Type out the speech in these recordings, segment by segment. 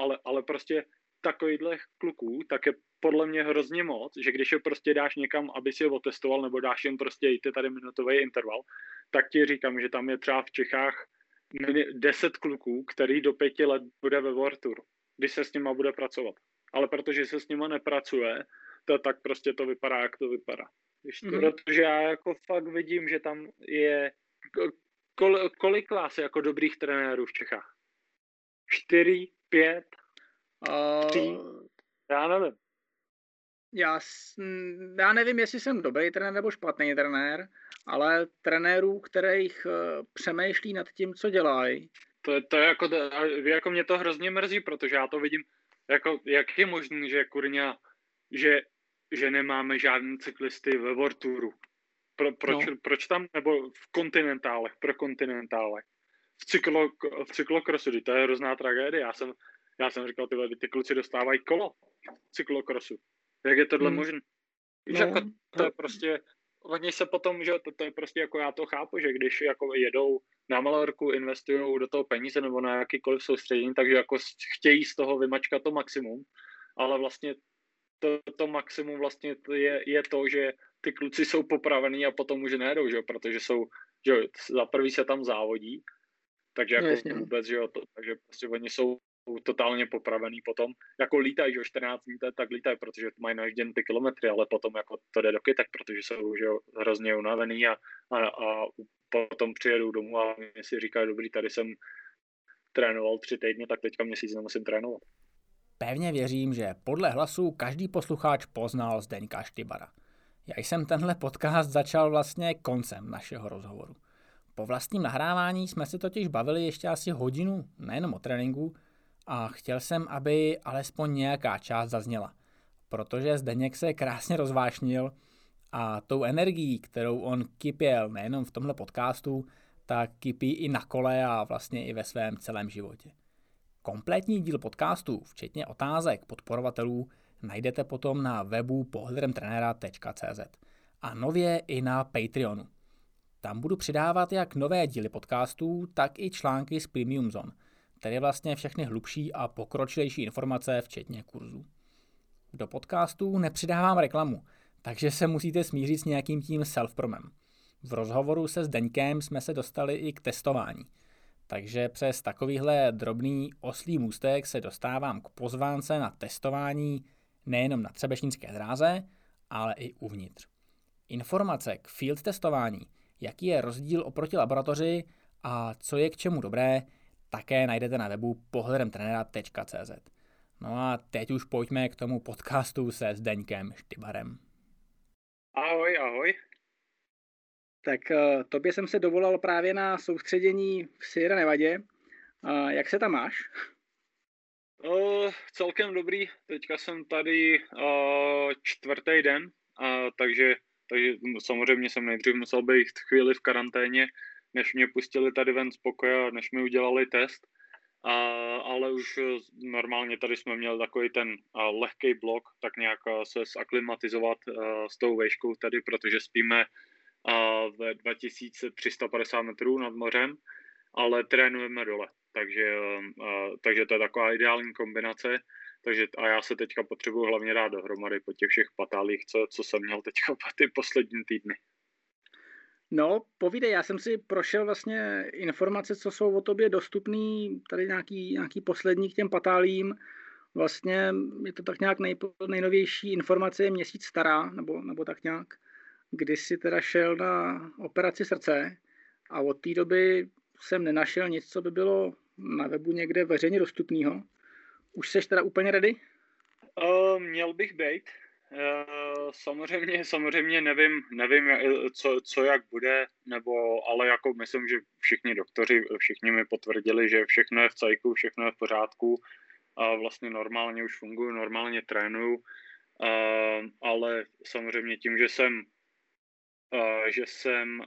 ale, ale prostě takovýhle kluků, tak je podle mě hrozně moc, že když je prostě dáš někam, aby si je otestoval, nebo dáš jim prostě jít tady minutový interval, tak ti říkám, že tam je třeba v Čechách 10 kluků, který do pěti let bude ve World Tour, když se s nima bude pracovat. Ale protože se s nima nepracuje, to, tak prostě to vypadá, jak to vypadá. Víš, mm-hmm. Protože já jako fakt vidím, že tam je kol, kolik vás jako dobrých trenérů v Čechách? Čtyři, pět, uh, Já nevím. Já, já nevím, jestli jsem dobrý trenér nebo špatný trenér, ale trenérů, kterých uh, přemýšlí nad tím, co dělají. To, to je jako, jako mě to hrozně mrzí, protože já to vidím, jako, jak je možné, že kurňa, že, že nemáme žádný cyklisty ve World Touru. Pro, proč, no. proč tam, nebo v kontinentálech, pro kontinentálech. V, cyklo, v cyklokrosu, to je hrozná tragédie. Já jsem, já jsem říkal, tyhle, ty kluci dostávají kolo cyklokrosu. Jak je tohle hmm. možné? No. Jako, to je prostě, oni se potom, že to, to je prostě jako já to chápu, že když jako jedou na Malorku, investují do toho peníze nebo na jakýkoliv soustředění, takže jako chtějí z toho vymačkat to maximum, ale vlastně to, to maximum vlastně je, je to, že ty kluci jsou popravený a potom už nejedou, že protože jsou, že za prvý se tam závodí, takže jako Jasně. No. vůbec, že jo, to, takže prostě oni jsou totálně popravený potom, jako lítají, že 14 dní, tak lítají, protože mají najížděn ty kilometry, ale potom jako to jde do kytek, protože jsou že hrozně unavený a, a, a potom přijedou domů a mě si říkají, dobrý, tady jsem trénoval tři týdny, tak teďka měsíc nemusím trénovat. Pevně věřím, že podle hlasu každý posluchač poznal Zdeňka Štybara. Já jsem tenhle podcast začal vlastně koncem našeho rozhovoru. Po vlastním nahrávání jsme se totiž bavili ještě asi hodinu, nejenom o tréninku, a chtěl jsem, aby alespoň nějaká část zazněla. Protože Zdeněk se krásně rozvášnil a tou energií, kterou on kypěl nejenom v tomhle podcastu, tak kypí i na kole a vlastně i ve svém celém životě. Kompletní díl podcastu, včetně otázek podporovatelů, najdete potom na webu pohledemtrenera.cz a nově i na Patreonu. Tam budu přidávat jak nové díly podcastů, tak i články z Premium Zone, tedy vlastně všechny hlubší a pokročilejší informace, včetně kurzů. Do podcastů nepřidávám reklamu, takže se musíte smířit s nějakým tím self-promem. V rozhovoru se Zdeňkem jsme se dostali i k testování – takže přes takovýhle drobný oslý můstek se dostávám k pozvánce na testování nejenom na třebešnické dráze, ale i uvnitř. Informace k field testování, jaký je rozdíl oproti laboratoři a co je k čemu dobré, také najdete na webu pohledemtrenera.cz. No a teď už pojďme k tomu podcastu se Zdeňkem Štybarem. Ahoj, ahoj. Tak uh, tobě jsem se dovolal právě na soustředění v Sierra Nevadě. Uh, jak se tam máš? Uh, celkem dobrý. Teďka jsem tady uh, čtvrtý den, uh, takže, takže samozřejmě jsem nejdřív musel být chvíli v karanténě, než mě pustili tady ven z pokoje, než mi udělali test. A, ale už normálně tady jsme měli takový ten uh, lehký blok, tak nějak uh, se zaklimatizovat s tou vejškou tady, protože spíme v 2350 metrů nad mořem, ale trénujeme dole. Takže, takže to je taková ideální kombinace. Takže a já se teďka potřebuji hlavně dát dohromady po těch všech patálích, co, co jsem měl teďka ty poslední týdny. No, povídej, já jsem si prošel vlastně informace, co jsou o tobě dostupné, tady nějaký, nějaký poslední k těm patálím. Vlastně je to tak nějak nej, nejnovější informace, je měsíc stará, nebo, nebo tak nějak kdy si teda šel na operaci srdce a od té doby jsem nenašel nic, co by bylo na webu někde veřejně dostupného. Už jsi teda úplně ready? Uh, měl bych být. Uh, samozřejmě, samozřejmě nevím, nevím co, co jak bude, nebo, ale jako myslím, že všichni doktoři, všichni mi potvrdili, že všechno je v cajku, všechno je v pořádku a vlastně normálně už funguji, normálně trénuju, uh, ale samozřejmě tím, že jsem že jsem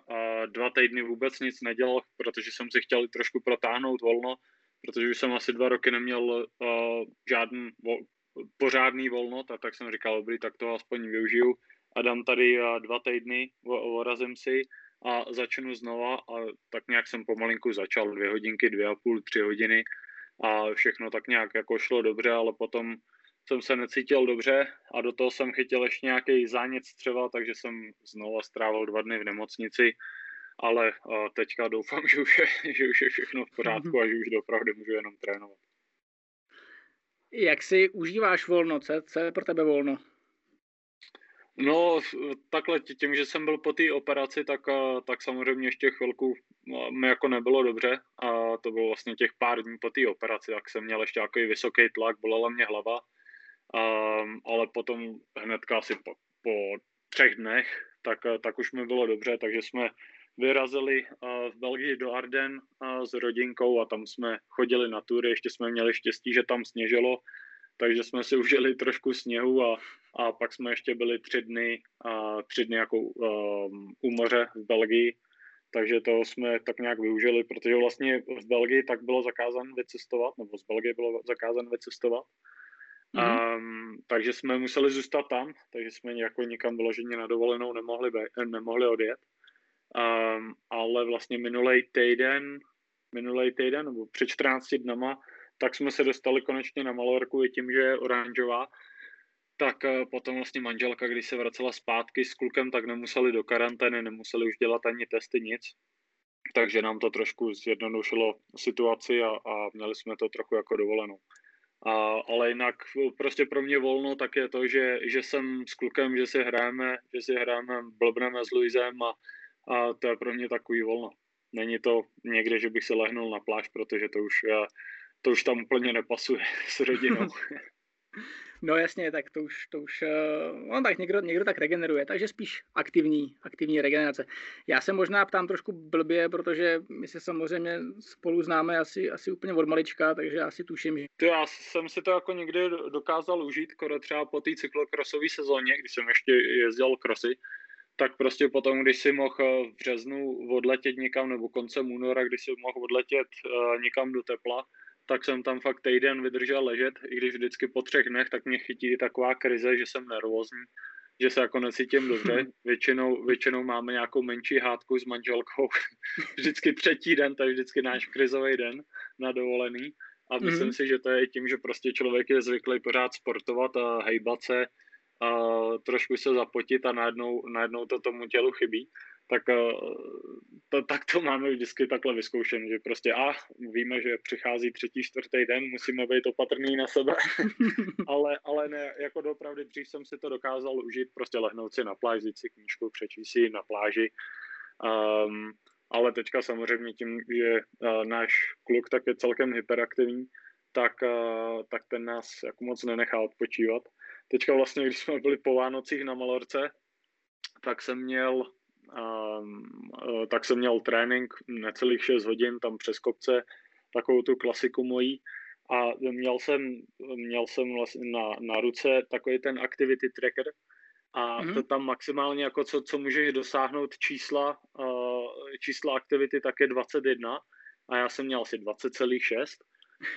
dva týdny vůbec nic nedělal, protože jsem si chtěl trošku protáhnout volno, protože už jsem asi dva roky neměl žádný vol, pořádný volno, tak, tak jsem říkal, dobrý, tak to aspoň využiju a dám tady dva týdny, orazím si a začnu znova a tak nějak jsem pomalinku začal, dvě hodinky, dvě a půl, tři hodiny a všechno tak nějak jako šlo dobře, ale potom jsem se necítil dobře a do toho jsem chytil ještě nějaký zánět třeba, takže jsem znovu strávil dva dny v nemocnici, ale teďka doufám, že už, je, že už je všechno v pořádku a že už opravdu můžu jenom trénovat. Jak si užíváš volno? Co, co je pro tebe volno? No, takhle tím, že jsem byl po té operaci, tak, tak samozřejmě ještě chvilku mi jako nebylo dobře a to bylo vlastně těch pár dní po té operaci, tak jsem měl ještě nějaký vysoký tlak, bolela mě hlava, um, ale potom hnedka asi po, po třech dnech, tak, tak už mi bylo dobře, takže jsme vyrazili uh, v Belgii do Arden uh, s rodinkou a tam jsme chodili na tury, ještě jsme měli štěstí, že tam sněžilo, takže jsme si užili trošku sněhu a, a pak jsme ještě byli tři dny, a tři dny jako um, u moře v Belgii, takže to jsme tak nějak využili, protože vlastně v Belgii tak bylo zakázán vycestovat, nebo z Belgie bylo zakázán vycestovat. Mm-hmm. Um, takže jsme museli zůstat tam, takže jsme jako nikam vyloženě na dovolenou nemohli, be, nemohli odjet. Um, ale vlastně minulý týden, minulý týden nebo před 14 dnama tak jsme se dostali konečně na Malorku i tím, že je oranžová, tak eh, potom vlastně manželka, když se vracela zpátky s klukem, tak nemuseli do karantény, nemuseli už dělat ani testy, nic. Takže nám to trošku zjednodušilo situaci a, a měli jsme to trochu jako dovolenou. A, ale jinak prostě pro mě volno tak je to, že, že jsem s klukem, že si hrajeme, že si hrajeme, blbneme s Luizem a, a to je pro mě takový volno. Není to někde, že bych se lehnul na pláž, protože to už je, to už tam úplně nepasuje s rodinou. No jasně, tak to už, to už on tak někdo, někdo tak regeneruje, takže spíš aktivní, aktivní regenerace. Já se možná ptám trošku blbě, protože my se samozřejmě spolu známe asi, asi úplně od malička, takže já si tuším, že... To já jsem si to jako někdy dokázal užít, skoro třeba po té cyklokrosové sezóně, když jsem ještě jezdil krosy, tak prostě potom, když si mohl eh, v březnu odletět někam, nebo koncem února, když si mohl odletět uh, někam do tepla, tak jsem tam fakt týden vydržel ležet, i když vždycky po třech dnech, tak mě chytí taková krize, že jsem nervózní, že se jako necítím dobře. Většinou, většinou máme nějakou menší hádku s manželkou. vždycky třetí den, to je vždycky náš krizový den na dovolený. A myslím mm-hmm. si, že to je tím, že prostě člověk je zvyklý pořád sportovat a hejbat se, trošku se zapotit a najednou, najednou to tomu tělu chybí tak eh, to, tak to máme vždycky takhle vyzkoušen, že prostě a víme, že přichází třetí, čtvrtý den, musíme být opatrný na sebe, ale, ale ne, jako doopravdy dřív jsem si to dokázal užít, prostě lehnout si na pláž, si knížku, přečíst si na pláži, um, ale teďka samozřejmě tím, že uh, náš kluk tak je celkem hyperaktivní, tak, uh, tak ten nás jako moc nenechá odpočívat. Teďka vlastně, když jsme byli po Vánocích na Malorce, tak jsem měl Ehm, eh, tak jsem měl trénink necelých 6 hodin tam přes kopce, takovou tu klasiku mojí a měl jsem, měl jsem vlastně na, na ruce takový ten activity tracker a mm-hmm. to tam maximálně jako co, co můžeš dosáhnout čísla, uh, čísla activity tak je 21 a já jsem měl asi 20,6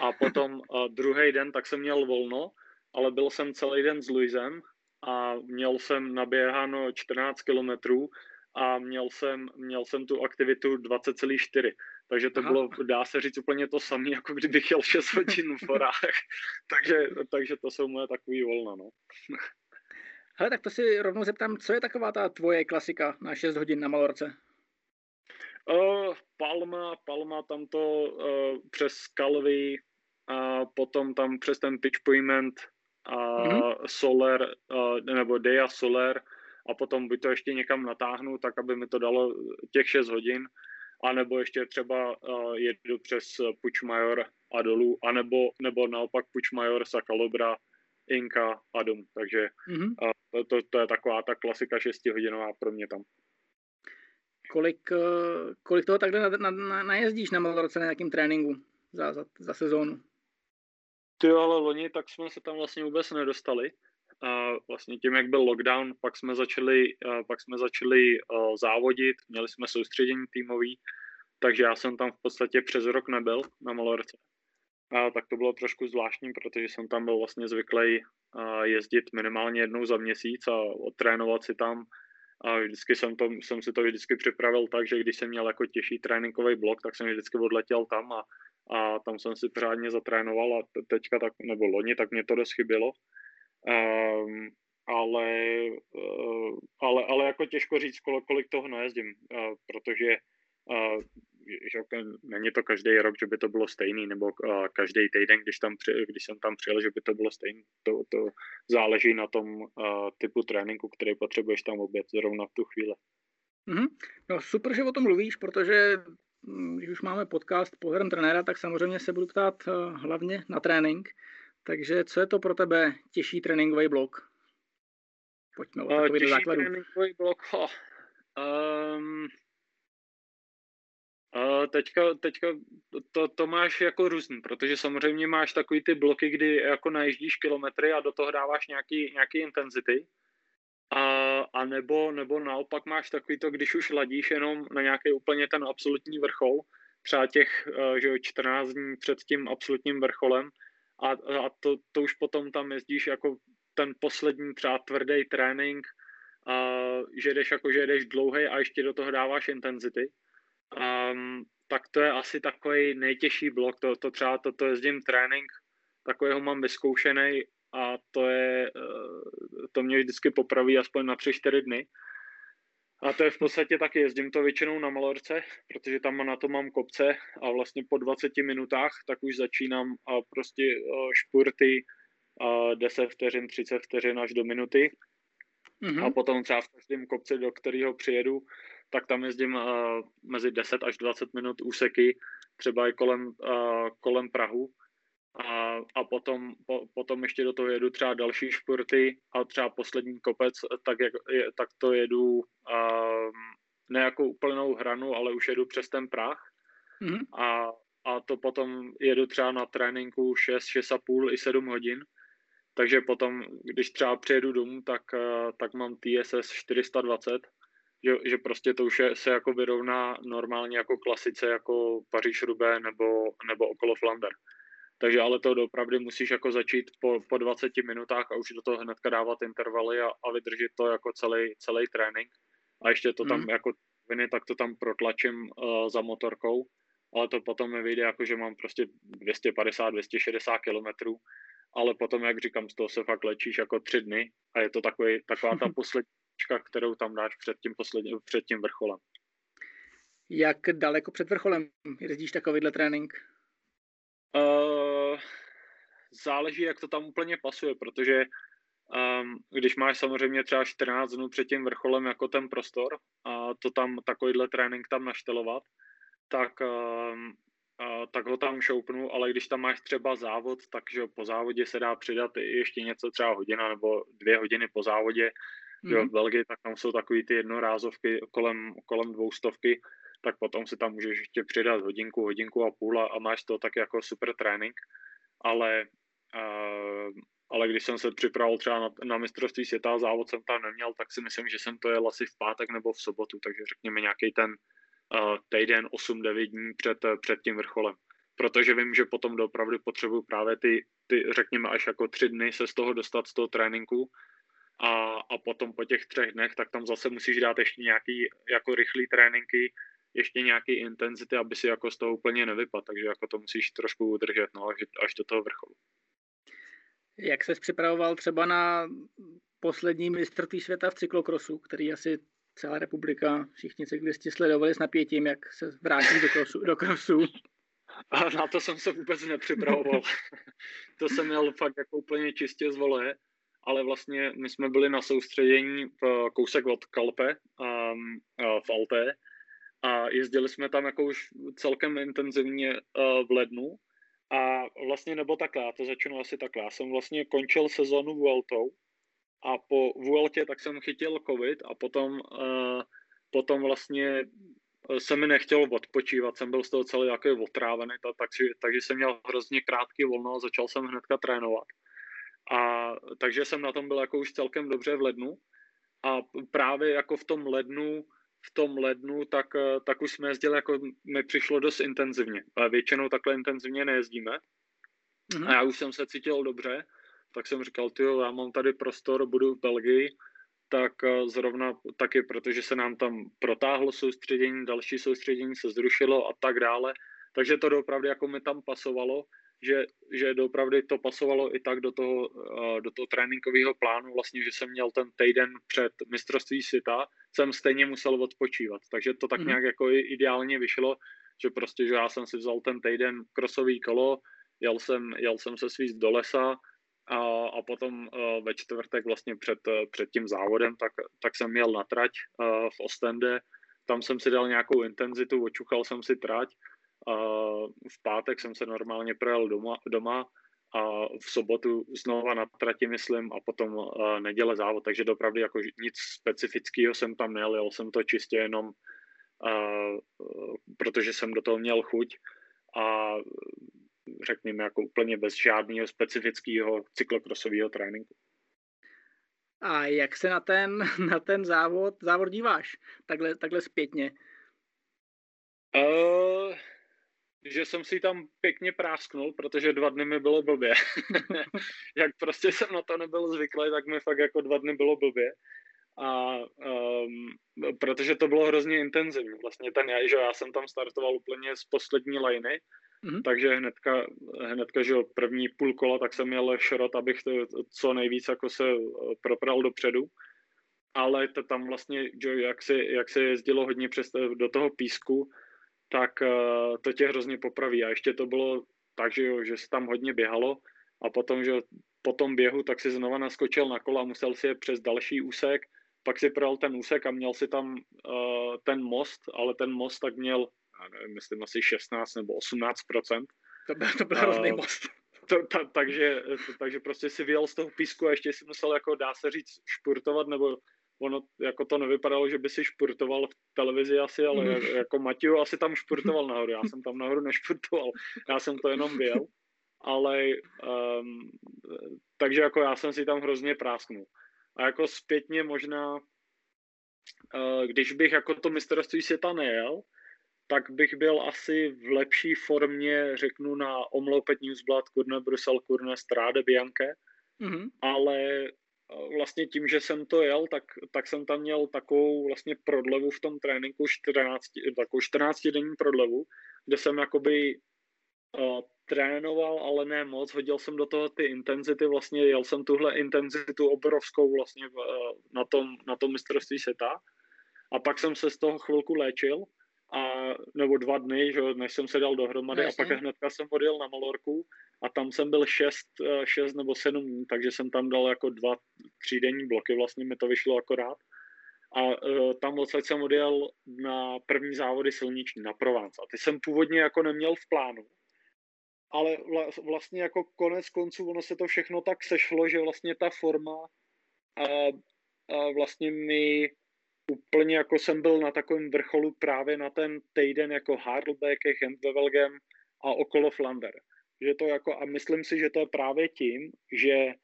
a potom uh, druhý den tak jsem měl volno, ale byl jsem celý den s Luisem a měl jsem naběháno 14 kilometrů a měl jsem, měl jsem tu aktivitu 20,4. Takže to Aha. bylo, dá se říct, úplně to samé, jako kdybych jel 6 hodin v horách. takže, takže to jsou moje takový volna, no. Hele, tak to si rovnou zeptám, co je taková ta tvoje klasika na 6 hodin na Malorce? Uh, Palma, Palma tam to uh, přes Kalvy a potom tam přes ten pitch payment a mm-hmm. Solar, uh, nebo Dea Solar, a potom by to ještě někam natáhnu, tak aby mi to dalo těch 6 hodin, anebo ještě třeba uh, jedu přes Pučmajor a dolů, anebo nebo naopak Pučmajor, Sakalobra, Inka a Dom. Takže mm-hmm. uh, to, to, to je taková ta klasika 6 hodinová pro mě tam. Kolik, kolik toho takhle na, na, na, najezdíš na Malorce na nějakým tréninku za, za, za sezónu? Ty ale loni tak jsme se tam vlastně vůbec nedostali a vlastně tím, jak byl lockdown, pak jsme začali, pak jsme začali závodit, měli jsme soustředění týmový, takže já jsem tam v podstatě přes rok nebyl na Malorce. A tak to bylo trošku zvláštní, protože jsem tam byl vlastně zvyklý jezdit minimálně jednou za měsíc a otrénovat si tam. A vždycky jsem, to, jsem si to vždycky připravil tak, že když jsem měl jako těžší tréninkový blok, tak jsem vždycky odletěl tam a, a tam jsem si pořádně zatrénoval a teďka tak, nebo loni, tak mě to dost chybělo. Um, ale, uh, ale, ale jako těžko říct, kolik toho najezdím, uh, protože uh, že není to každý rok, že by to bylo stejný, nebo uh, každý týden, když, tam při, když jsem tam přijel, že by to bylo stejný. To, to záleží na tom uh, typu tréninku, který potřebuješ tam obět zrovna v tu chvíli. Mm-hmm. No super, že o tom mluvíš, protože když už máme podcast pohledem trenéra, tak samozřejmě se budu ptát uh, hlavně na trénink. Takže co je to pro tebe těžší tréninkový blok? Pojďme o takový uh, základu. tréninkový blok, oh. um, Uh, teďka, teďka to, to máš jako různý, protože samozřejmě máš takový ty bloky, kdy jako najíždíš kilometry a do toho dáváš nějaký, nějaký intenzity. A, a nebo, nebo naopak máš takový to, když už ladíš jenom na nějaký úplně ten absolutní vrchol, třeba těch uh, že 14 dní před tím absolutním vrcholem a, a to, to už potom tam jezdíš jako ten poslední třeba tvrdý trénink, uh, že jdeš jako, že jdeš dlouhý a ještě do toho dáváš intenzity Um, tak to je asi takový nejtěžší blok, to, to třeba toto to jezdím trénink, takového mám vyzkoušený a to je, eh, to mě vždycky popraví aspoň na 3-4 dny. A to je v podstatě taky, jezdím to většinou na Malorce, protože tam na to mám kopce a vlastně po 20 minutách tak už začínám a prostě eh, špurty 10 vteřin, 30 vteřin až do minuty. Mm-hmm. A potom třeba v každém kopci, do kterého přijedu, tak tam jezdím uh, mezi 10 až 20 minut úseky, třeba i kolem, uh, kolem Prahu. A, a potom, po, potom ještě do toho jedu třeba další športy a třeba poslední kopec, tak, jak, je, tak to jedu uh, ne jako úplnou hranu, ale už jedu přes ten prach. Mm-hmm. A, a to potom jedu třeba na tréninku 6, 6,5 i 7 hodin. Takže potom, když třeba přijedu domů, tak, tak mám TSS 420 že, že prostě to už je, se jako vyrovná normálně jako klasice jako paříž rubé nebo, nebo okolo Flander. Takže ale to opravdu musíš jako začít po, po 20 minutách a už do toho hnedka dávat intervaly a, a vydržet to jako celý, celý trénink. A ještě to tam mm. jako viny, tak to tam protlačím uh, za motorkou, ale to potom mi vyjde jako, že mám prostě 250-260 kilometrů, ale potom, jak říkám, z toho se fakt lečíš jako tři dny a je to takový, taková ta poslední kterou tam dáš před tím, posledním, před tím vrcholem. Jak daleko před vrcholem jezdíš takovýhle trénink? Uh, záleží, jak to tam úplně pasuje, protože um, když máš samozřejmě třeba 14 dnů před tím vrcholem jako ten prostor a to tam takovýhle trénink tam naštelovat, tak, um, uh, tak ho tam šoupnu, ale když tam máš třeba závod, takže po závodě se dá přidat ještě něco třeba hodina nebo dvě hodiny po závodě, Mm. Jo, v Belgii tak tam jsou takový ty jednorázovky kolem, kolem dvoustovky, tak potom si tam můžeš ještě přidat hodinku, hodinku a půl a, a máš to tak jako super trénink, ale uh, ale když jsem se připravoval třeba na, na mistrovství světa, závod jsem tam neměl, tak si myslím, že jsem to jel asi v pátek nebo v sobotu, takže řekněme nějaký ten uh, týden, 8-9 dní před, před tím vrcholem. Protože vím, že potom opravdu potřebuju právě ty, ty, řekněme, až jako tři dny se z toho dostat z toho tréninku, a, a potom po těch třech dnech, tak tam zase musíš dát ještě nějaký jako rychlý tréninky, ještě nějaký intenzity, aby si jako z toho úplně nevypadl, takže jako to musíš trošku udržet, no, až, až do toho vrcholu. Jak ses připravoval třeba na poslední mistrovství světa v cyklokrosu, který asi celá republika, všichni cyklisti sledovali s napětím, jak se vrátí do krosu. Do krosu. A na to jsem se vůbec nepřipravoval. to jsem měl fakt jako úplně čistě z vole ale vlastně my jsme byli na soustředění v kousek od Kalpe um, v Alté a jezdili jsme tam jako už celkem intenzivně uh, v lednu a vlastně nebo takhle, já to začnu asi takhle, já jsem vlastně končil sezonu Vueltou a po Vueltě tak jsem chytil covid a potom, uh, potom vlastně se mi nechtělo odpočívat, jsem byl z toho celý jako otrávený, takže, takže jsem měl hrozně krátký volno a začal jsem hnedka trénovat. A takže jsem na tom byl jako už celkem dobře v lednu. A právě jako v tom lednu, v tom lednu, tak, eh, tak už jsme jezdili, jako mi přišlo dost intenzivně. Ale většinou takhle intenzivně nejezdíme. Mm-hmm. A já už jsem se cítil dobře, tak jsem říkal, ty já mám tady prostor, budu v Belgii, tak eh, zrovna taky, protože se nám tam protáhlo soustředění, další soustředění se zrušilo a tak dále, takže to opravdu jako mi tam pasovalo, že, že opravdu to pasovalo i tak do toho, uh, do toho tréninkového plánu, vlastně, že jsem měl ten týden před mistrovství světa, jsem stejně musel odpočívat, takže to tak mm-hmm. nějak jako ideálně vyšlo, že prostě, že já jsem si vzal ten týden krosový kolo, jel jsem, jel jsem se svízt do lesa a, a potom uh, ve čtvrtek vlastně před, uh, před tím závodem, tak, tak jsem jel na trať v Ostende, tam jsem si dal nějakou intenzitu, očuchal jsem si trať, v pátek jsem se normálně projel doma, doma a v sobotu znova na trati, myslím, a potom uh, neděle závod, takže dopravdy jako nic specifického jsem tam nejel, jel jsem to čistě jenom uh, protože jsem do toho měl chuť a řekněme jako úplně bez žádného specifického cyklokrosového tréninku. A jak se na ten, na ten závod, závod díváš? Takhle, takhle zpětně. Uh, že jsem si tam pěkně prásknul, protože dva dny mi bylo blbě. jak prostě jsem na to nebyl zvyklý, tak mi fakt jako dva dny bylo blbě. A um, protože to bylo hrozně intenzivní. Vlastně ten, že já jsem tam startoval úplně z poslední liny, Mm-hmm. Takže hnedka, hnedka, že první půl kola, tak jsem měl šrot, abych to, co nejvíc jako se eh, propral dopředu. Ale to tam vlastně, že jak se, jak se jezdilo hodně přes do toho písku, tak uh, to tě hrozně popraví. A ještě to bylo tak, že, jo, že se tam hodně běhalo a potom, že po tom běhu, tak si znova naskočil na kola, musel si je přes další úsek, pak si projel ten úsek a měl si tam uh, ten most, ale ten most tak měl já nevím, myslím asi 16 nebo 18% To byl, to byl hrozný most. To, ta, takže, to, takže prostě si vyjel z toho písku a ještě si musel, jako dá se říct, špurtovat, nebo ono jako to nevypadalo, že by si špurtoval v televizi asi, ale mm. jako Matěj asi tam špurtoval nahoru, já jsem tam nahoru nešpurtoval, já jsem to jenom vyjel, ale um, takže jako já jsem si tam hrozně prásknul. A jako zpětně možná, uh, když bych jako to mistrovství světa nejel, tak bych byl asi v lepší formě, řeknu, na Omlopet Newsblad, Kurne Brusel, Kurne Stráde Bianche, mm-hmm. ale vlastně tím, že jsem to jel, tak, tak jsem tam měl takovou vlastně prodlevu v tom tréninku, 14, takovou 14 denní prodlevu, kde jsem jakoby uh, trénoval, ale ne moc, hodil jsem do toho ty intenzity, vlastně jel jsem tuhle intenzitu obrovskou vlastně v, uh, na, tom, na tom mistrovství světa. A pak jsem se z toho chvilku léčil a, nebo dva dny, že, než jsem se dal dohromady no, a pak hnedka jsem odjel na Malorku a tam jsem byl šest, eh, šest nebo sedm dní, takže jsem tam dal jako dva, třídenní bloky, vlastně mi to vyšlo akorát. A uh, tam odsaď jsem odjel na první závody silniční, na Provence. A ty jsem původně jako neměl v plánu, ale vla, vlastně jako konec konců ono se to všechno tak sešlo, že vlastně ta forma a, a vlastně mi úplně jako jsem byl na takovém vrcholu právě na ten týden jako Harlbeke, Hentwevelgem a okolo Flander. Že to jako, a myslím si, že to je právě tím, že,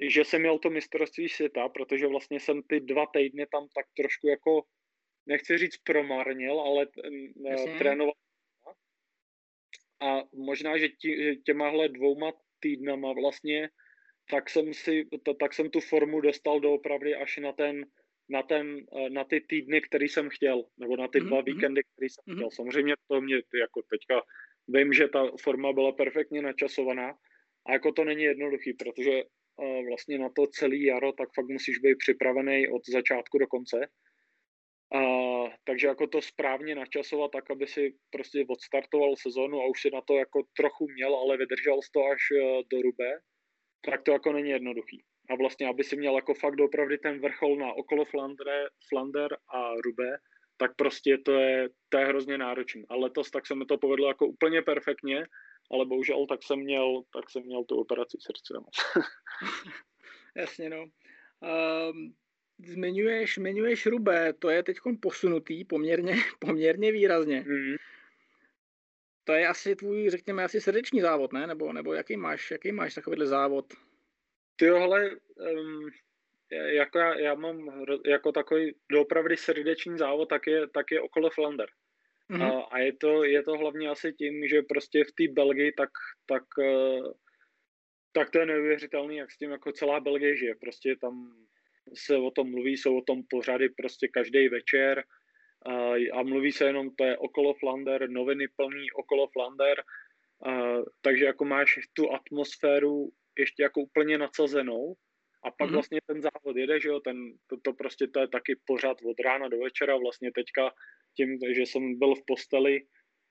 že jsem měl to mistrovství světa, protože vlastně jsem ty dva týdny tam tak trošku jako, nechci říct promarnil, ale Jasně. trénoval. A možná, že, tí, že těmahle dvouma týdnama vlastně, tak jsem si, tak jsem tu formu dostal doopravdy až na ten na, ten, eh, na ty týdny, který jsem chtěl, nebo na ty mm-hmm. dva víkendy, který jsem mm-hmm. chtěl. Samozřejmě to mě jako teďka vím, že ta forma byla perfektně načasovaná a jako to není jednoduchý, protože uh, vlastně na to celý jaro tak fakt musíš být připravený od začátku do konce. Uh, takže jako to správně načasovat tak, aby si prostě odstartoval sezónu a už si na to jako trochu měl, ale vydržel to až uh, do Rubé, tak to jako není jednoduchý a vlastně, aby si měl jako fakt opravdu ten vrchol na okolo Flandre, Flander a Rube, tak prostě to je, to je hrozně náročné. A letos tak se mi to povedlo jako úplně perfektně, ale bohužel tak jsem měl, tak jsem měl tu operaci srdce. No. Jasně, no. Um, zmiňuješ, zmiňuješ Rube, to je teď posunutý poměrně, poměrně výrazně. Mm. To je asi tvůj, řekněme, asi srdeční závod, ne? Nebo, nebo jaký máš, jaký máš takovýhle závod? Ty hele, um, jako já, já mám jako takový doopravdy srdeční závod, tak je, tak je okolo Flander. Mm-hmm. A, a je, to, je to hlavně asi tím, že prostě v té Belgii tak, tak, uh, tak to je neuvěřitelný, jak s tím jako celá Belgie žije. Prostě tam se o tom mluví, jsou o tom pořady prostě každý večer. a mluví se jenom, to je okolo Flander, noviny plný okolo Flander, takže jako máš tu atmosféru ještě jako úplně nadsazenou a pak mm-hmm. vlastně ten závod jede, že jo, ten, to, to prostě to je taky pořád od rána do večera, vlastně teďka tím, že jsem byl v posteli,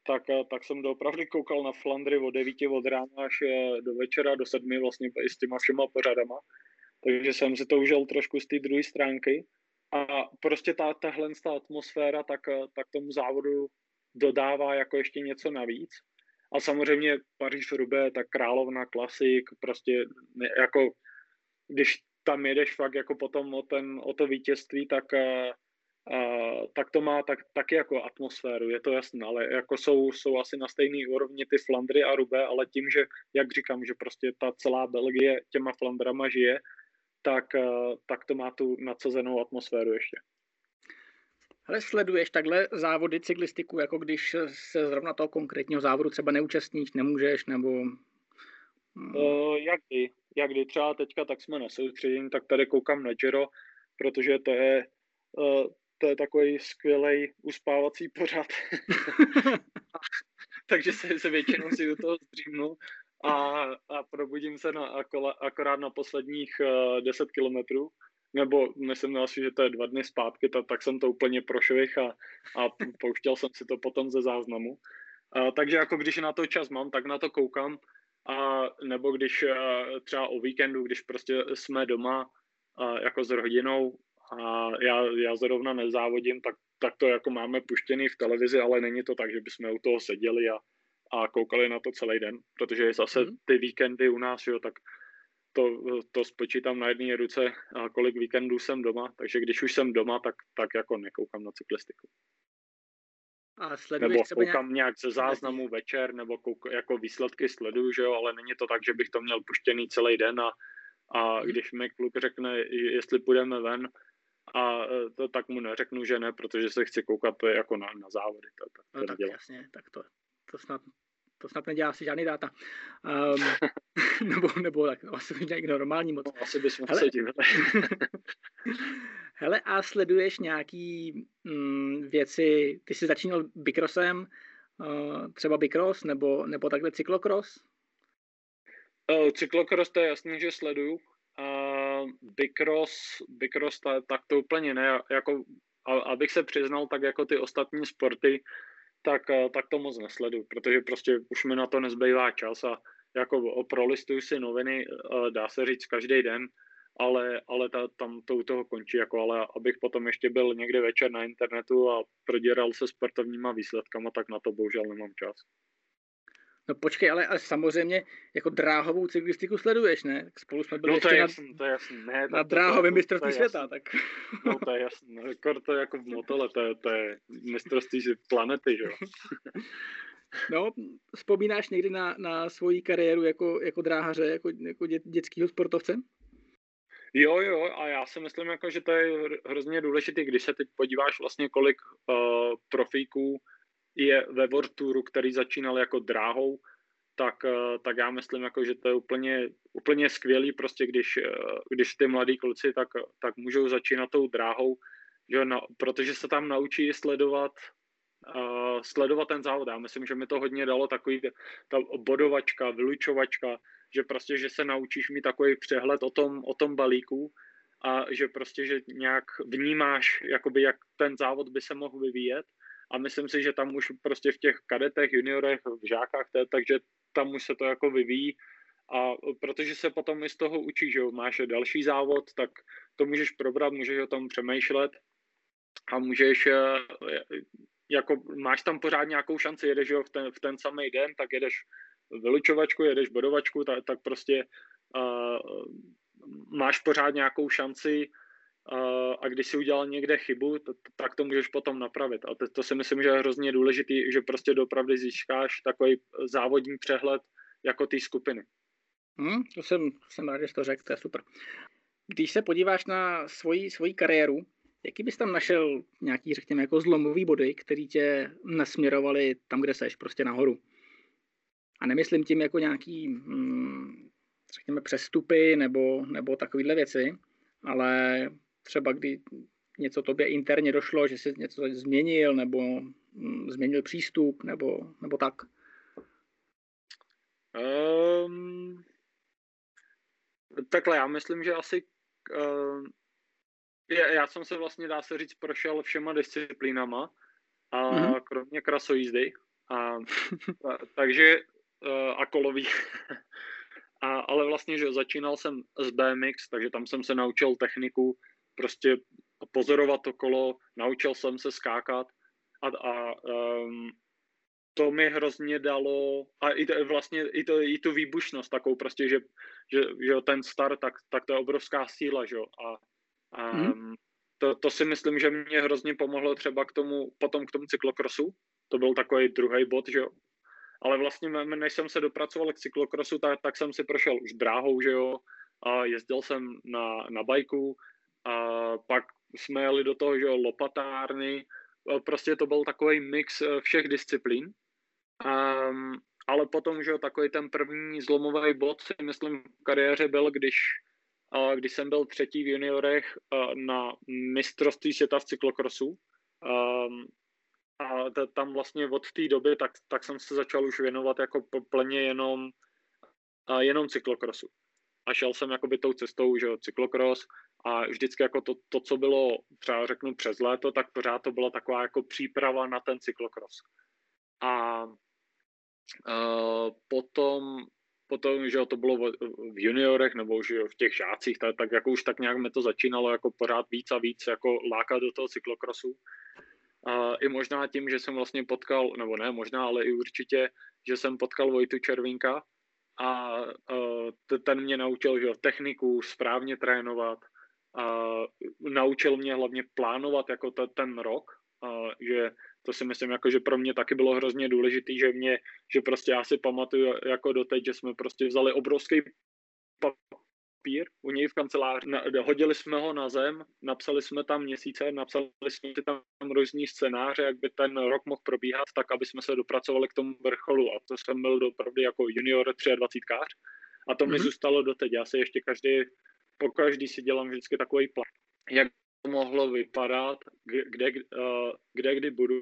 tak, tak jsem doopravdy koukal na Flandry od 9 od rána až eh, do večera, do sedmi vlastně i s těma všema pořadama. Takže jsem si to užil trošku z té druhé stránky. A prostě ta, tahle ta atmosféra tak, tak tomu závodu dodává jako ještě něco navíc. A samozřejmě Paříž Rubé, tak královna klasik, prostě ne, jako když tam jedeš fakt jako potom o, ten, o to vítězství, tak, a, eh, a, tak to má tak, taky jako atmosféru, je to jasné, ale jako jsou, jsou asi na stejné úrovni ty Flandry a Rubé, ale tím, že, jak říkám, že prostě ta celá Belgie těma Flandrama žije, tak, a, tak to má tu nadsazenou atmosféru ještě. Ale sleduješ takhle závody cyklistiku, jako když se zrovna toho konkrétního závodu třeba neúčastníš, nemůžeš, nebo... Uh, jak kdy, jak kdy. Třeba teďka tak jsme na soustředění, tak tady koukám na Giro, protože to je, uh, to je takový skvělý uspávací pořad. Takže se, se většinou si do toho zdřímnu a, a probudím se na, akorát na posledních uh, 10 kilometrů nebo myslím asi, že to je dva dny zpátky, tak, tak jsem to úplně prošvih a, a pouštěl jsem si to potom ze záznamu. A, takže jako když na to čas mám, tak na to koukám, a, nebo když třeba o víkendu, když prostě jsme doma jako s rodinou a já, já zrovna nezávodím, tak, tak to jako máme puštěný v televizi, ale není to tak, že bychom u toho seděli a, a koukali na to celý den, protože zase mhm. ty víkendy u nás, jo, tak to, to spočítám na jedné ruce, kolik víkendů jsem doma, takže když už jsem doma, tak, tak jako nekoukám na cyklistiku. A nebo koukám nějak... nějak ze záznamu večer, nebo kouk, jako výsledky sleduju, že jo, ale není to tak, že bych to měl puštěný celý den a, a hmm. když mi kluk řekne, jestli půjdeme ven, a to tak mu neřeknu, že ne, protože se chci koukat jako na, na závody. To, to, to no, tak jasně, tak to, to snad to snad nedělá si žádný data. Um, nebo, nebo tak, asi nějak normální moc. No, asi bychom se hele, a sleduješ nějaký mm, věci, ty jsi začínal Bicrossem, uh, třeba Bicross, nebo, nebo takhle cyklokros? Uh, cyklokros to je jasný, že sleduju. Uh, Bicross, Bicross ta, tak to úplně ne, jako, abych se přiznal, tak jako ty ostatní sporty, tak, eh, tak to moc nesledu, protože prostě už mi na to nezbývá čas a jako prolistuju si noviny, eh, dá se říct každý den, ale, ale ta, tam to u toho končí, jako ale abych potom ještě byl někde večer na internetu a proděral se sportovníma výsledkama, tak na to bohužel nemám čas. No počkej, ale, ale samozřejmě jako dráhovou cyklistiku sleduješ, ne? Spolu jsme byli no, to ještě je jasný, na, to je jasný. Ne, na dráhovém mistrovství světa, tak... No to je jasný, jako to je jako v motole, to je, to je mistrovství planety, že jo? No, vzpomínáš někdy na, na svoji kariéru jako, jako dráhaře, jako, jako dě, dětského sportovce? Jo, jo, a já si myslím, jako, že to je hrozně důležité, když se teď podíváš vlastně, kolik uh, profíků je ve World Touru, který začínal jako dráhou, tak, eh, tak já myslím, jako, že to je úplně, úplně skvělý, prostě když, eh, když ty mladí kluci tak, tak můžou začínat tou dráhou, že na, protože se tam naučí sledovat uh, sledovat ten závod. Já myslím, že mi to hodně dalo takový ta bodovačka, vylučovačka, že prostě, že se naučíš mít takový přehled o tom, o tom balíku a že prostě, že nějak vnímáš, jakoby, jak ten závod by se mohl vyvíjet. A myslím si, že tam už prostě v těch kadetech, juniorech, v žákách, takže tam už se to jako vyvíjí. A protože se potom i z toho učí, že máš další závod, tak to můžeš probrat, můžeš o tom přemýšlet a můžeš, eh, jako máš tam pořád nějakou šanci, jedeš jo, v, ten, v ten samý den, tak jedeš vylučovačku, jedeš bodovačku, tak, tak prostě uh, máš pořád nějakou šanci a když si udělal někde chybu, to, tak to můžeš potom napravit. A to, to si myslím, že je hrozně důležitý, že prostě dopravdy získáš takový závodní přehled jako té skupiny. Hmm, to jsem, jsem rád, že jsi to řekl, to je super. Když se podíváš na svoji, svoji kariéru, jaký bys tam našel nějaký, řekněme, jako zlomový body, který tě nasměrovali tam, kde seš, prostě nahoru? A nemyslím tím jako nějaký, hmm, řekněme, přestupy nebo, nebo takovéhle věci, ale třeba kdy něco tobě interně došlo, že jsi něco změnil, nebo mm, změnil přístup, nebo, nebo tak? Um, takhle, já myslím, že asi uh, já, já jsem se vlastně, dá se říct, prošel všema disciplínama, a mm-hmm. kromě krasojízdy. A, a, takže a kolový. a, ale vlastně, že začínal jsem s BMX, takže tam jsem se naučil techniku, prostě pozorovat to kolo, naučil jsem se skákat a, a um, to mi hrozně dalo, a i to, vlastně i, to, i tu výbušnost takovou prostě, že, že, že ten start, tak, tak to je obrovská síla, že jo, a, a mm-hmm. to, to si myslím, že mě hrozně pomohlo třeba k tomu, potom k tomu cyklokrosu, to byl takový druhý bod, že jo, ale vlastně než jsem se dopracoval k cyklokrosu, tak, tak jsem si prošel už dráhou, že jo, a jezdil jsem na, na bajku a pak jsme jeli do toho, že jo, lopatárny, prostě to byl takový mix eh, všech disciplín Um, ale potom, že takový ten první zlomový bod si myslím v kariéře byl, když, uh, když jsem byl třetí v juniorech uh, na mistrovství světa v cyklokrosu. Um, a t- tam vlastně od té doby, tak, tak jsem se začal už věnovat jako plně jenom, uh, jenom cyklokrosu. A šel jsem jakoby tou cestou, že cyklokros a vždycky jako to, to, co bylo třeba řeknu přes léto, tak pořád to byla taková jako příprava na ten cyklokros. A Uh, potom, potom, že to bylo v, juniorech nebo že v těch žácích, tak, tak jako už tak nějak mi to začínalo jako pořád víc a víc jako lákat do toho cyklokrosu. I možná tím, že jsem vlastně potkal, nebo ne možná, ale i určitě, že jsem potkal Vojtu Červinka a uh, ten mě naučil, že techniku správně trénovat, uh, naučil mě hlavně plánovat jako t- ten rok, uh, že to si myslím, jako, že pro mě taky bylo hrozně důležité, že mě, že prostě já si pamatuju jako doteď, že jsme prostě vzali obrovský papír u něj v kanceláři, na, hodili jsme ho na zem, napsali jsme tam měsíce, napsali jsme tam různý scénáře, jak by ten rok mohl probíhat, tak aby jsme se dopracovali k tomu vrcholu a to jsem byl opravdu jako junior 23 kář a to mm-hmm. mi mhm. zůstalo doteď. Já si ještě každý, po každý si dělám vždycky takový plán, jak mohlo vypadat, kde, eh, kde kdy budu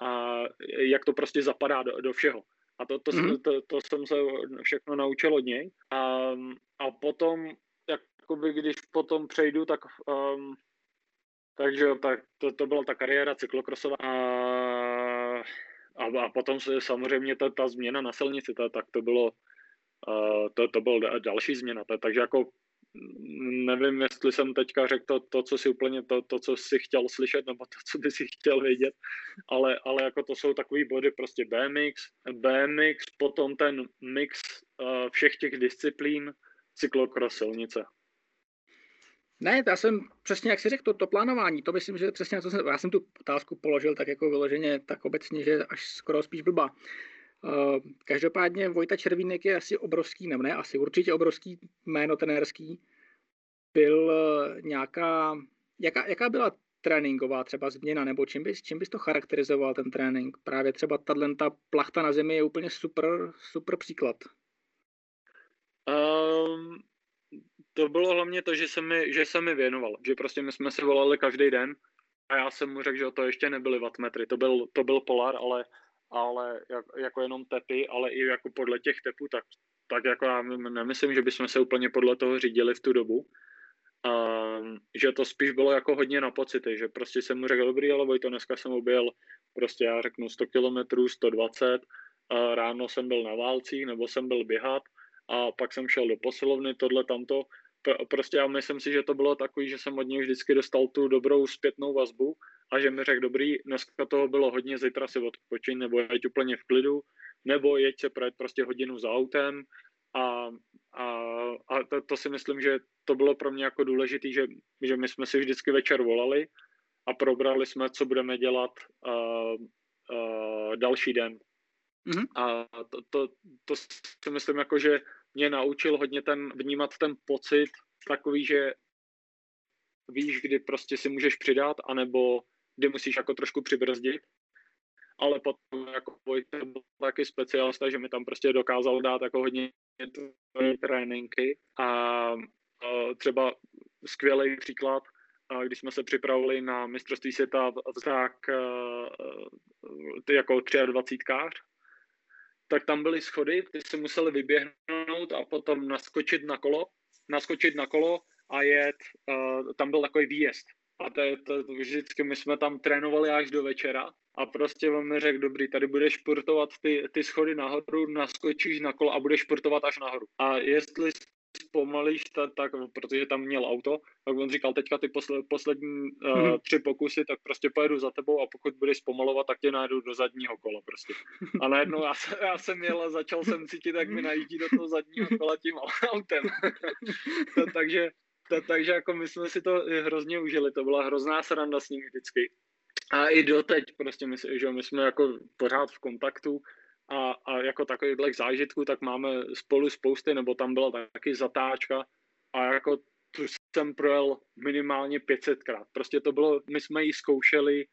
a jak to prostě zapadá do, do všeho. A to, to, mm-hmm. jsem, mhm. to, to jsem se všechno naučil od něj. A, a potom, jakoby když potom přejdu, tak um, takže tak to, to byla ta kariéra cyklokrosová. A, a, a potom se samozřejmě ta, ta změna na silnici, ta, tak to bylo, uh, to, to byl další změna. Ta, takže jako nevím, jestli jsem teďka řekl to, to co si úplně, to, to, co si chtěl slyšet, nebo to, co by si chtěl vědět, ale, ale jako to jsou takový body, prostě BMX, BMX, potom ten mix uh, všech těch disciplín, cyklokros silnice. Ne, já jsem přesně, jak si řekl, to, to plánování, to myslím, že přesně, co jsem, já jsem tu otázku položil tak jako vyloženě, tak obecně, že až skoro spíš blbá. Eh, každopádně Vojta Červínek je asi obrovský, nebo ne, asi určitě obrovský jméno trenérský. Byl eh, nějaká, jaká, jaká byla tréninková třeba změna, nebo čím bys, čím bys to charakterizoval ten trénink? Právě třeba tato ta plachta na zemi je úplně super, super příklad. Um, to bylo hlavně to, že se, mi, že se mi věnoval, že prostě my jsme se volali každý den a já jsem mu řekl, že to ještě nebyly wattmetry, to byl, to byl Polar, ale ale jak, jako jenom tepy, ale i jako podle těch tepů, tak, tak jako já nemyslím, že bychom se úplně podle toho řídili v tu dobu. Um, že to spíš bylo jako hodně na pocity, že prostě jsem mu řekl, dobrý, ale Vojto, dneska jsem objel prostě já řeknu 100 km, 120, a ráno jsem byl na válcích, nebo jsem byl běhat a pak jsem šel do posilovny, tohle, tamto. Prostě já myslím si, že to bylo takový, že jsem od něj vždycky dostal tu dobrou zpětnou vazbu a že mi řekl, dobrý, dneska toho bylo hodně, zítra si odpočiň, nebo jeď úplně v klidu, nebo jeď se projet prostě hodinu za autem a, a, a to, to, si myslím, že to bylo pro mě jako důležité, že, že my jsme si vždycky večer volali a probrali jsme, co budeme dělat uh, uh, další den. Mm-hmm. A to, to, to si myslím, jako, že mě naučil hodně ten, vnímat ten pocit takový, že víš, kdy prostě si můžeš přidat, anebo kdy musíš jako trošku přibrzdit. Ale potom jako Vojta byl taky specialista, že mi tam prostě dokázal dát jako hodně tréninky a, třeba skvělý příklad, když jsme se připravili na mistrovství světa tak ty jako 23 tak tam byly schody, ty se museli vyběhnout a potom naskočit na kolo, naskočit na kolo a jet, tam byl takový výjezd. A to, to, to vždycky my jsme tam trénovali až do večera a prostě on mi řekl, dobrý, tady budeš športovat ty, ty schody nahoru, naskočíš na kolo a budeš športovat až nahoru. A jestli zpomalíš, tak, tak, protože tam měl auto, tak on říkal, teďka ty posled, poslední uh, tři pokusy, tak prostě pojedu za tebou a pokud budeš zpomalovat, tak tě najdu do zadního kola prostě. A najednou já, se, já jsem jel a začal jsem cítit, jak mi najíždí do toho zadního kola tím autem. takže, to, takže jako my jsme si to hrozně užili, to byla hrozná sranda s ním vždycky. A i doteď prostě my, že my jsme jako pořád v kontaktu, a, a jako takových zážitků, tak máme spolu spousty, nebo tam byla taky zatáčka a jako tu jsem projel minimálně 500krát. Prostě to bylo, my jsme ji zkoušeli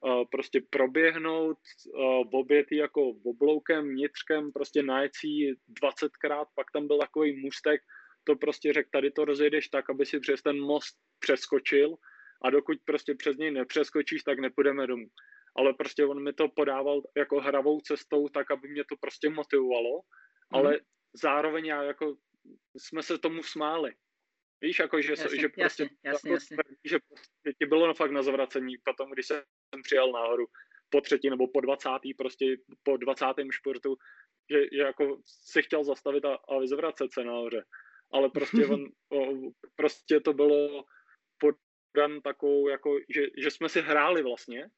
uh, prostě proběhnout uh, v obětý jako obloukem, nitřkem, prostě najecí 20krát, pak tam byl takový můstek, to prostě řekl, tady to rozjedeš tak, aby si přes ten most přeskočil a dokud prostě přes něj nepřeskočíš, tak nepůjdeme domů ale prostě on mi to podával jako hravou cestou, tak aby mě to prostě motivovalo, mm. ale zároveň já jako jsme se tomu smáli. Víš, jako, že, jasně, že prostě, jasně, jasně, jasně. že prostě ti bylo fakt na zavracení potom, když jsem přijel nahoru po třetí nebo po dvacátý, prostě po dvacátém športu, že, že jako si chtěl zastavit a, a vyzvracet se nahoře. Ale prostě, on, prostě to bylo podan takovou, jako, že, že jsme si hráli vlastně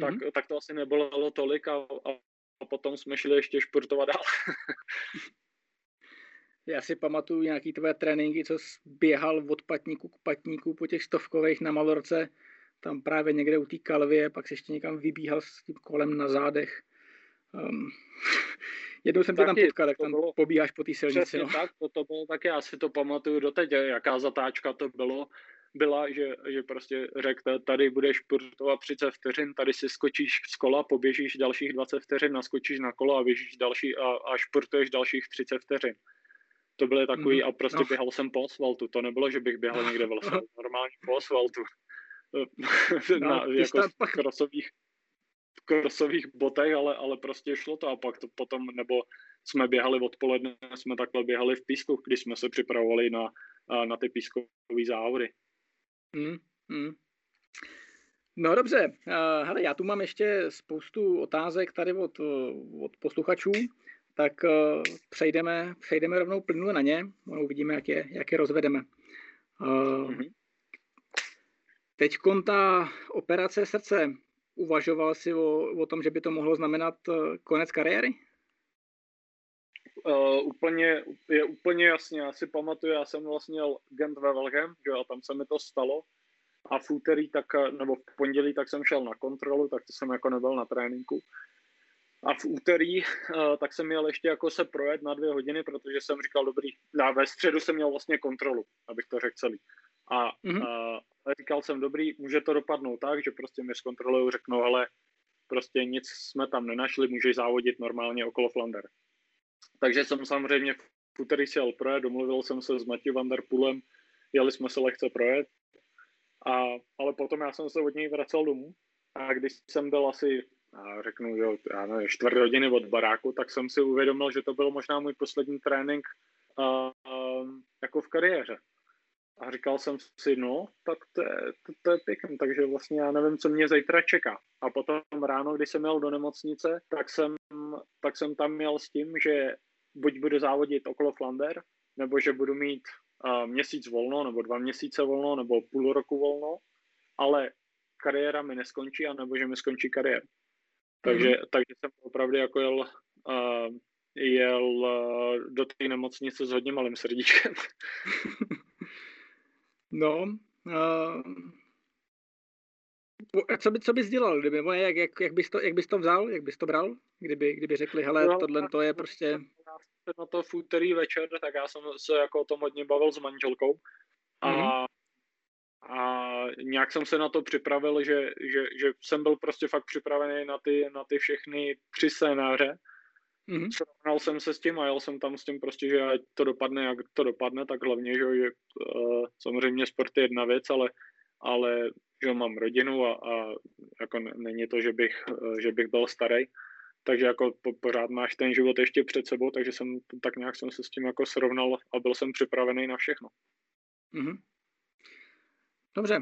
tak, mm-hmm. tak to asi nebolelo tolik a, a, potom jsme šli ještě športovat dál. Já si pamatuju nějaký tvoje tréninky, co jsi běhal od patníku k patníku po těch stovkových na Malorce, tam právě někde u té kalvě, pak se ještě někam vybíhal s tím kolem na zádech. Um, jednou jsem tě tam potkal, jak tam bylo, pobíháš po té silnici. Přesně no. tak, to, to bylo taky, já si to pamatuju doteď, jaká zatáčka to bylo byla, že, že prostě řekl, tady budeš športovat 30 vteřin, tady si skočíš z kola, poběžíš dalších 20 vteřin, naskočíš na kolo a běžíš další a, a športuješ dalších 30 vteřin. To byly takový, mm, a prostě no. běhal jsem po asfaltu, to nebylo, že bych běhal někde v lese, normálně po asfaltu. No, na, jako v krosových, v krosových botech, ale, ale prostě šlo to a pak to potom, nebo jsme běhali odpoledne, jsme takhle běhali v písku, když jsme se připravovali na, na ty pískové závody. Mm, mm. No dobře, hele, já tu mám ještě spoustu otázek tady od, od posluchačů, tak uh, přejdeme, přejdeme rovnou plynule na ně, no, uvidíme, jak je, jak je rozvedeme. Mm-hmm. Teď ta operace srdce, uvažoval jsi o, o tom, že by to mohlo znamenat konec kariéry? Uh, úplně, je úplně jasně, já si pamatuju, já jsem vlastně měl Gent ve Velgem, že a tam se mi to stalo a v úterý, tak, nebo v pondělí, tak jsem šel na kontrolu, tak to jsem jako nebyl na tréninku. A v úterý, uh, tak jsem měl ještě jako se projet na dvě hodiny, protože jsem říkal, dobrý, a ve středu jsem měl vlastně kontrolu, abych to řekl celý. A mm-hmm. uh, říkal jsem, dobrý, může to dopadnout tak, že prostě mi zkontrolují, řeknou, ale prostě nic jsme tam nenašli, můžeš závodit normálně okolo Flander. Takže jsem samozřejmě v úterý jel projet, domluvil jsem se s Matěj Van der Poolem, jeli jsme se lehce projet, a, ale potom já jsem se od něj vracel domů a když jsem byl asi, já řeknu, že já nevím, čtvrt hodiny od baráku, tak jsem si uvědomil, že to byl možná můj poslední trénink uh, uh, jako v kariéře. A říkal jsem si, no, tak to je, to, to je pěkný, takže vlastně já nevím, co mě zítra čeká. A potom ráno, když jsem jel do nemocnice, tak jsem, tak jsem tam měl s tím, že buď budu závodit okolo Flander, nebo že budu mít uh, měsíc volno, nebo dva měsíce volno, nebo půl roku volno, ale kariéra mi neskončí, anebo že mi skončí kariéra. Takže, mm-hmm. takže jsem opravdu jako jel, uh, jel uh, do té nemocnice s hodně malým srdíčkem. no, uh, co, by, co bys dělal, kdyby, jak, jak, jak, bys to, jak bys to vzal, jak bys to bral, kdyby, kdyby řekli, hele, no, tohle to je prostě... Na to v úterý večer, tak já jsem se jako o tom hodně bavil s manželkou a, mm-hmm. a nějak jsem se na to připravil, že, že, že jsem byl prostě fakt připravený na ty, na ty všechny tři scénáře. Mm-hmm. Srovnal jsem se s tím a jel jsem tam s tím prostě, že to dopadne, jak to dopadne, tak hlavně, že, že uh, samozřejmě sport je jedna věc, ale ale že mám rodinu a, a jako není to, že bych, že bych byl starý, takže jako po, pořád máš ten život ještě před sebou, takže jsem tak nějak jsem se s tím jako srovnal a byl jsem připravený na všechno. Mm-hmm. Dobře.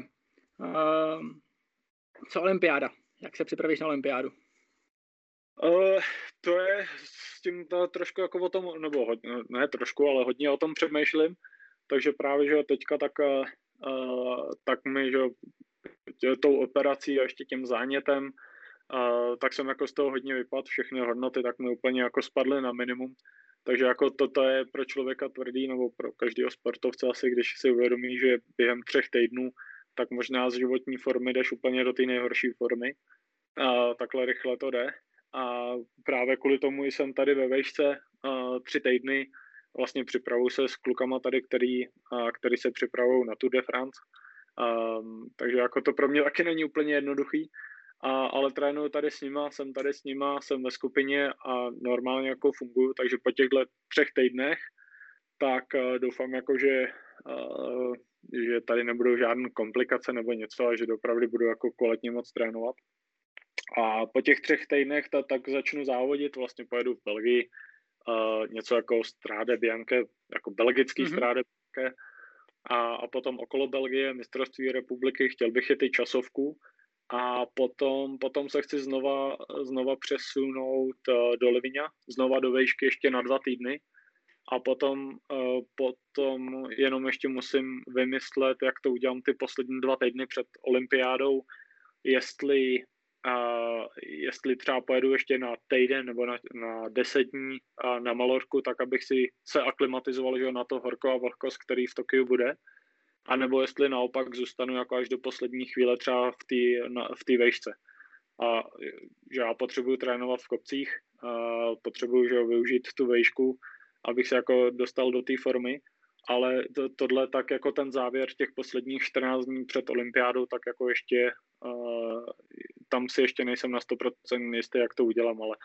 Uh, co olympiáda? Jak se připravíš na olympiádu? Uh, to je s tím to trošku jako o tom, nebo hodně, ne trošku, ale hodně o tom přemýšlím, takže právě, že teďka tak, uh, tak mi, že tou operací a ještě tím zánětem, uh, tak jsem jako z toho hodně vypadl, všechny hodnoty tak mi úplně jako spadly na minimum, takže jako toto je pro člověka tvrdý, nebo pro každého sportovce asi, když si uvědomí, že během třech týdnů tak možná z životní formy jdeš úplně do té nejhorší formy. A takhle rychle to jde. A právě kvůli tomu jsem tady ve vejšce tři týdny. Vlastně připravuju se s klukama tady, který, který se připravují na Tour de France. Takže jako to pro mě taky není úplně jednoduchý. A, ale trénuju tady s nima, jsem tady s nima, jsem ve skupině a normálně jako funguju, takže po těchto třech týdnech tak doufám jako, že, že tady nebudou žádné komplikace nebo něco a že opravdu budu jako kvalitně moc trénovat. A po těch třech týdnech ta, tak začnu závodit, vlastně pojedu v Belgii, uh, něco jako Strade Bianche, jako belgický mm-hmm. Strade Bianche, a, a potom okolo Belgie, mistrovství republiky, chtěl bych je ty časovku. A potom, potom se chci znova, znova přesunout uh, do Livigna, znova do vejšky ještě na dva týdny. A potom, uh, potom jenom ještě musím vymyslet, jak to udělám ty poslední dva týdny před olympiádou, jestli a jestli třeba pojedu ještě na týden nebo na, na deset dní a na Malorku, tak abych si se aklimatizoval že na to horko a vlhkost, který v Tokiu bude. A nebo jestli naopak zůstanu jako až do poslední chvíle třeba v té v tý vejšce. A že já potřebuju trénovat v kopcích, a potřebuju že využít tu vejšku, abych se jako dostal do té formy ale to, tohle tak jako ten závěr těch posledních 14 dní před olympiádou, tak jako ještě tam si ještě nejsem na 100% jistý, jak to udělám, ale,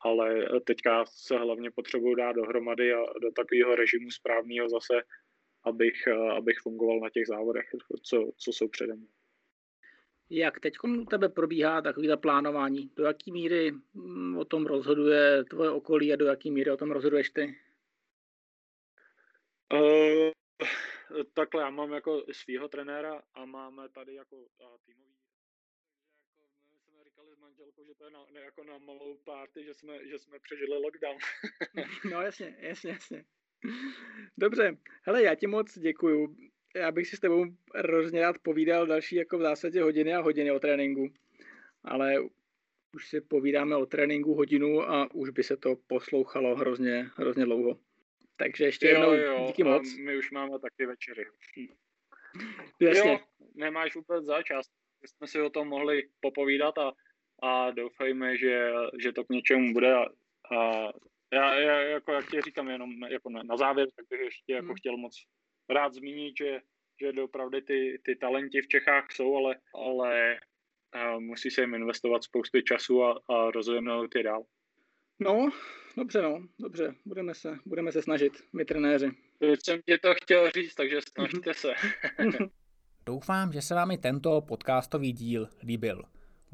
ale teďka se hlavně potřebuju dát dohromady a do takového režimu správného zase, abych, abych fungoval na těch závodech, co, co jsou přede mnou. Jak teď u tebe probíhá takovýhle plánování? Do jaký míry mm, o tom rozhoduje tvoje okolí a do jaký míry o tom rozhoduješ ty? Uh, takhle, já mám jako svého trenéra a máme tady jako uh, týmový jako my jsme říkali s manželkou, že to je na, ne, jako na malou party, že jsme, že jsme přežili lockdown. no jasně, jasně, jasně. Dobře, hele, já ti moc děkuju. Já bych si s tebou hrozně rád povídal další jako v zásadě hodiny a hodiny o tréninku, ale už si povídáme o tréninku hodinu a už by se to poslouchalo hrozně, hrozně dlouho. Takže ještě jednou jo, jo, díky moc. my už máme taky večery. Jasně. Jo, nemáš vůbec začas. Jsme si o tom mohli popovídat a, a doufejme, že, že to k něčemu bude. A, a já, já, jako jak ti říkám, jenom jako na, na závěr, tak bych ještě jako hmm. chtěl moc rád zmínit, že, že opravdu ty, ty talenti v Čechách jsou, ale, ale musí se jim investovat spousty času a, a rozvinout je dál. No, dobře no, dobře, budeme se, budeme se snažit, my trenéři. Teď jsem ti to chtěl říct, takže snažte se. Doufám, že se vám i tento podcastový díl líbil.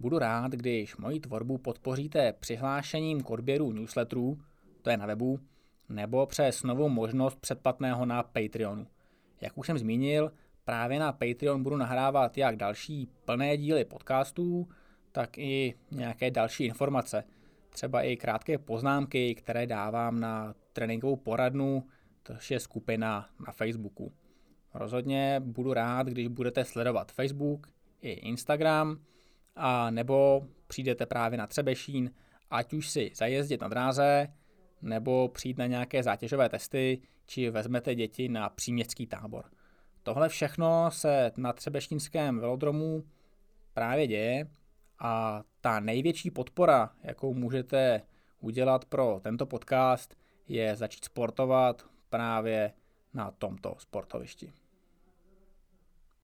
Budu rád, když moji tvorbu podpoříte přihlášením k odběru newsletterů, to je na webu, nebo přes novou možnost předplatného na Patreonu. Jak už jsem zmínil, právě na Patreon budu nahrávat jak další plné díly podcastů, tak i nějaké další informace – třeba i krátké poznámky, které dávám na tréninkovou poradnu, to je skupina na Facebooku. Rozhodně budu rád, když budete sledovat Facebook i Instagram, a nebo přijdete právě na Třebešín, ať už si zajezdit na dráze, nebo přijít na nějaké zátěžové testy, či vezmete děti na příměstský tábor. Tohle všechno se na Třebešínském velodromu právě děje a ta největší podpora, jakou můžete udělat pro tento podcast, je začít sportovat právě na tomto sportovišti.